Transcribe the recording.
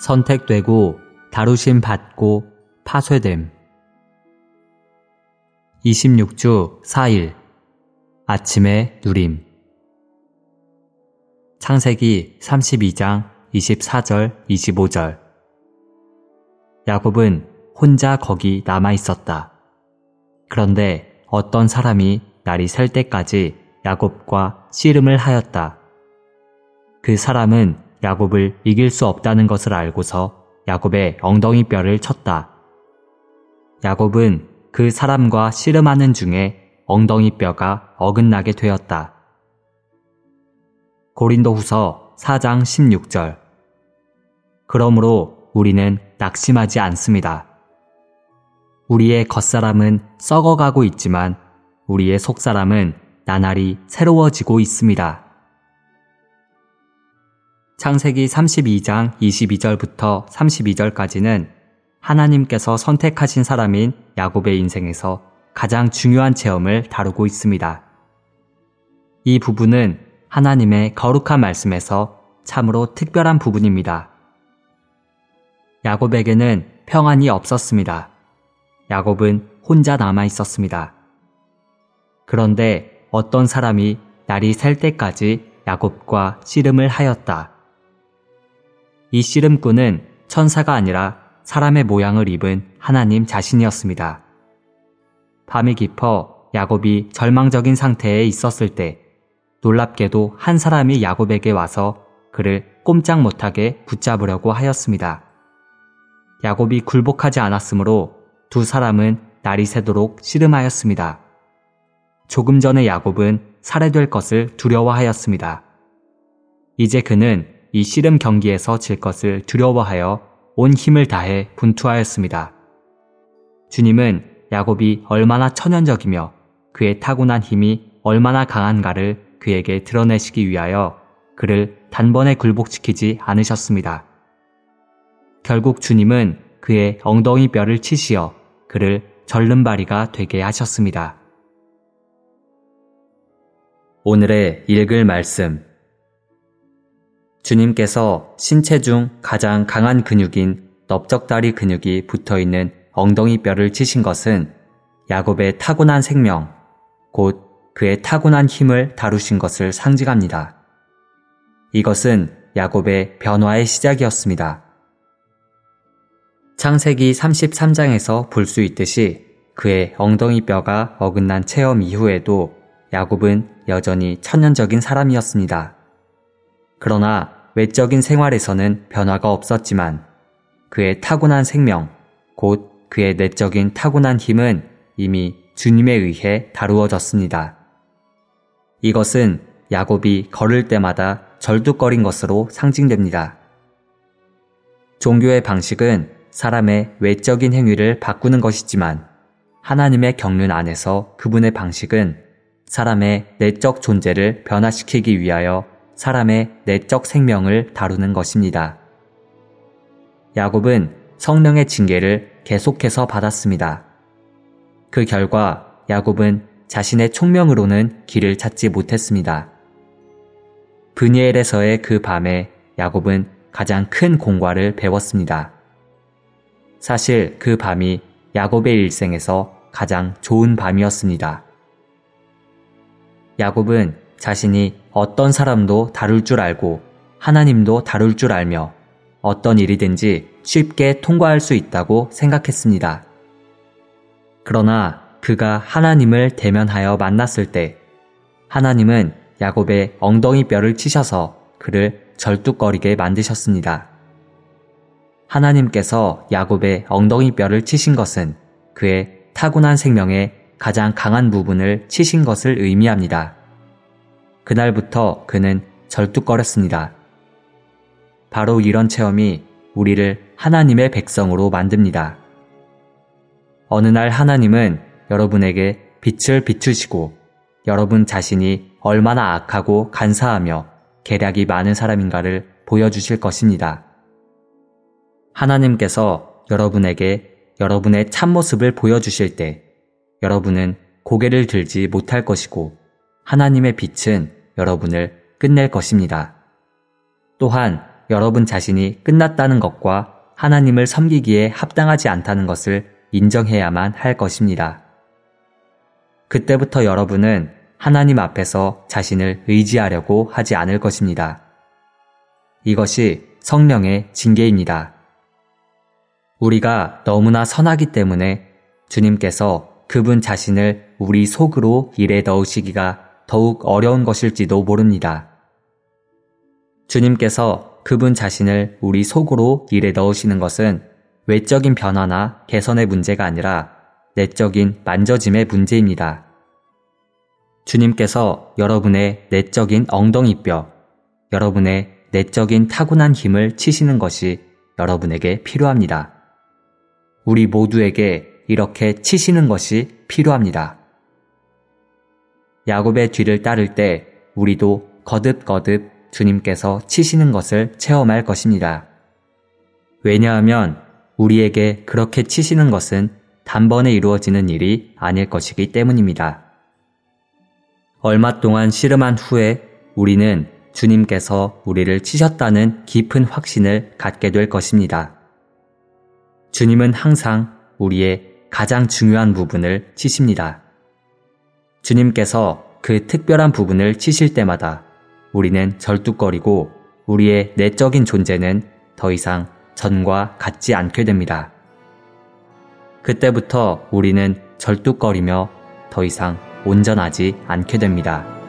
선택되고 다루심 받고 파쇄됨. 26주 4일 아침의 누림 창세기 32장 24절 25절 야곱은 혼자 거기 남아 있었다. 그런데 어떤 사람이 날이 셀 때까지 야곱과 씨름을 하였다. 그 사람은 야곱을 이길 수 없다는 것을 알고서 야곱의 엉덩이 뼈를 쳤다. 야곱은 그 사람과 씨름하는 중에 엉덩이 뼈가 어긋나게 되었다. 고린도 후서 4장 16절. 그러므로 우리는 낙심하지 않습니다. 우리의 겉사람은 썩어가고 있지만 우리의 속사람은 나날이 새로워지고 있습니다. 창세기 32장 22절부터 32절까지는 하나님께서 선택하신 사람인 야곱의 인생에서 가장 중요한 체험을 다루고 있습니다. 이 부분은 하나님의 거룩한 말씀에서 참으로 특별한 부분입니다. 야곱에게는 평안이 없었습니다. 야곱은 혼자 남아 있었습니다. 그런데 어떤 사람이 날이 셀 때까지 야곱과 씨름을 하였다. 이 씨름꾼은 천사가 아니라 사람의 모양을 입은 하나님 자신이었습니다. 밤이 깊어 야곱이 절망적인 상태에 있었을 때 놀랍게도 한 사람이 야곱에게 와서 그를 꼼짝 못하게 붙잡으려고 하였습니다. 야곱이 굴복하지 않았으므로 두 사람은 날이 새도록 씨름하였습니다. 조금 전에 야곱은 살해될 것을 두려워하였습니다. 이제 그는 이 씨름 경기에서 질 것을 두려워하여 온 힘을 다해 분투하였습니다. 주님은 야곱이 얼마나 천연적이며 그의 타고난 힘이 얼마나 강한가를 그에게 드러내시기 위하여 그를 단번에 굴복시키지 않으셨습니다. 결국 주님은 그의 엉덩이 뼈를 치시어 그를 절름발이가 되게 하셨습니다. 오늘의 읽을 말씀 주님께서 신체 중 가장 강한 근육인 넓적다리 근육이 붙어 있는 엉덩이 뼈를 치신 것은 야곱의 타고난 생명, 곧 그의 타고난 힘을 다루신 것을 상징합니다. 이것은 야곱의 변화의 시작이었습니다. 창세기 33장에서 볼 수 있듯이 그의 엉덩이 뼈가 어긋난 체험 이후에도 야곱은 여전히 천연적인 사람이었습니다. 그러나 외적인 생활에서는 변화가 없었지만 그의 타고난 생명, 곧 그의 내적인 타고난 힘은 이미 주님에 의해 다루어졌습니다. 이것은 야곱이 걸을 때마다 절뚝거린 것으로 상징됩니다. 종교의 방식은 사람의 외적인 행위를 바꾸는 것이지만 하나님의 경륜 안에서 그분의 방식은 사람의 내적 존재를 변화시키기 위하여 사람의 내적 생명을 다루는 것입니다. 야곱은 성령의 징계를 계속해서 받았습니다. 그 결과 야곱은 자신의 총명으로는 길을 찾지 못했습니다. 브니엘에서의 그 밤에 야곱은 가장 큰 공과를 배웠습니다. 사실 그 밤이 야곱의 일생에서 가장 좋은 밤이었습니다. 야곱은 자신이 어떤 사람도 다룰 줄 알고 하나님도 다룰 줄 알며 어떤 일이든지 쉽게 통과할 수 있다고 생각했습니다. 그러나 그가 하나님을 대면하여 만났을 때 하나님은 야곱의 엉덩이 뼈를 치셔서 그를 절뚝거리게 만드셨습니다. 하나님께서 야곱의 엉덩이 뼈를 치신 것은 그의 타고난 생명의 가장 강한 부분을 치신 것을 의미합니다. 그날부터 그는 절뚝거렸습니다. 바로 이런 체험이 우리를 하나님의 백성으로 만듭니다. 어느 날 하나님은 여러분에게 빛을 비추시고 여러분 자신이 얼마나 악하고 간사하며 계략이 많은 사람인가를 보여주실 것입니다. 하나님께서 여러분에게 여러분의 참모습을 보여주실 때 여러분은 고개를 들지 못할 것이고 하나님의 빛은 여러분을 끝낼 것입니다. 또한 여러분 자신이 끝났다는 것과 하나님을 섬기기에 합당하지 않다는 것을 인정해야만 할 것입니다. 그때부터 여러분은 하나님 앞에서 자신을 의지하려고 하지 않을 것입니다. 이것이 성령의 징계입니다. 우리가 너무나 선하기 때문에 주님께서 그분 자신을 우리 속으로 일에 넣으시기가 더욱 어려운 것일지도 모릅니다. 주님께서 그분 자신을 우리 속으로 일에 넣으시는 것은 외적인 변화나 개선의 문제가 아니라 내적인 만져짐의 문제입니다. 주님께서 여러분의 내적인 엉덩이뼈, 여러분의 내적인 타고난 힘을 치시는 것이 여러분에게 필요합니다. 우리 모두에게 이렇게 치시는 것이 필요합니다. 야곱의 뒤를 따를 때 우리도 거듭거듭 주님께서 치시는 것을 체험할 것입니다. 왜냐하면 우리에게 그렇게 치시는 것은 단번에 이루어지는 일이 아닐 것이기 때문입니다. 얼마 동안 씨름한 후에 우리는 주님께서 우리를 치셨다는 깊은 확신을 갖게 될 것입니다. 주님은 항상 우리의 가장 중요한 부분을 치십니다. 주님께서 그 특별한 부분을 치실 때마다 우리는 절뚝거리고 우리의 내적인 존재는 더 이상 전과 같지 않게 됩니다. 그때부터 우리는 절뚝거리며 더 이상 온전하지 않게 됩니다.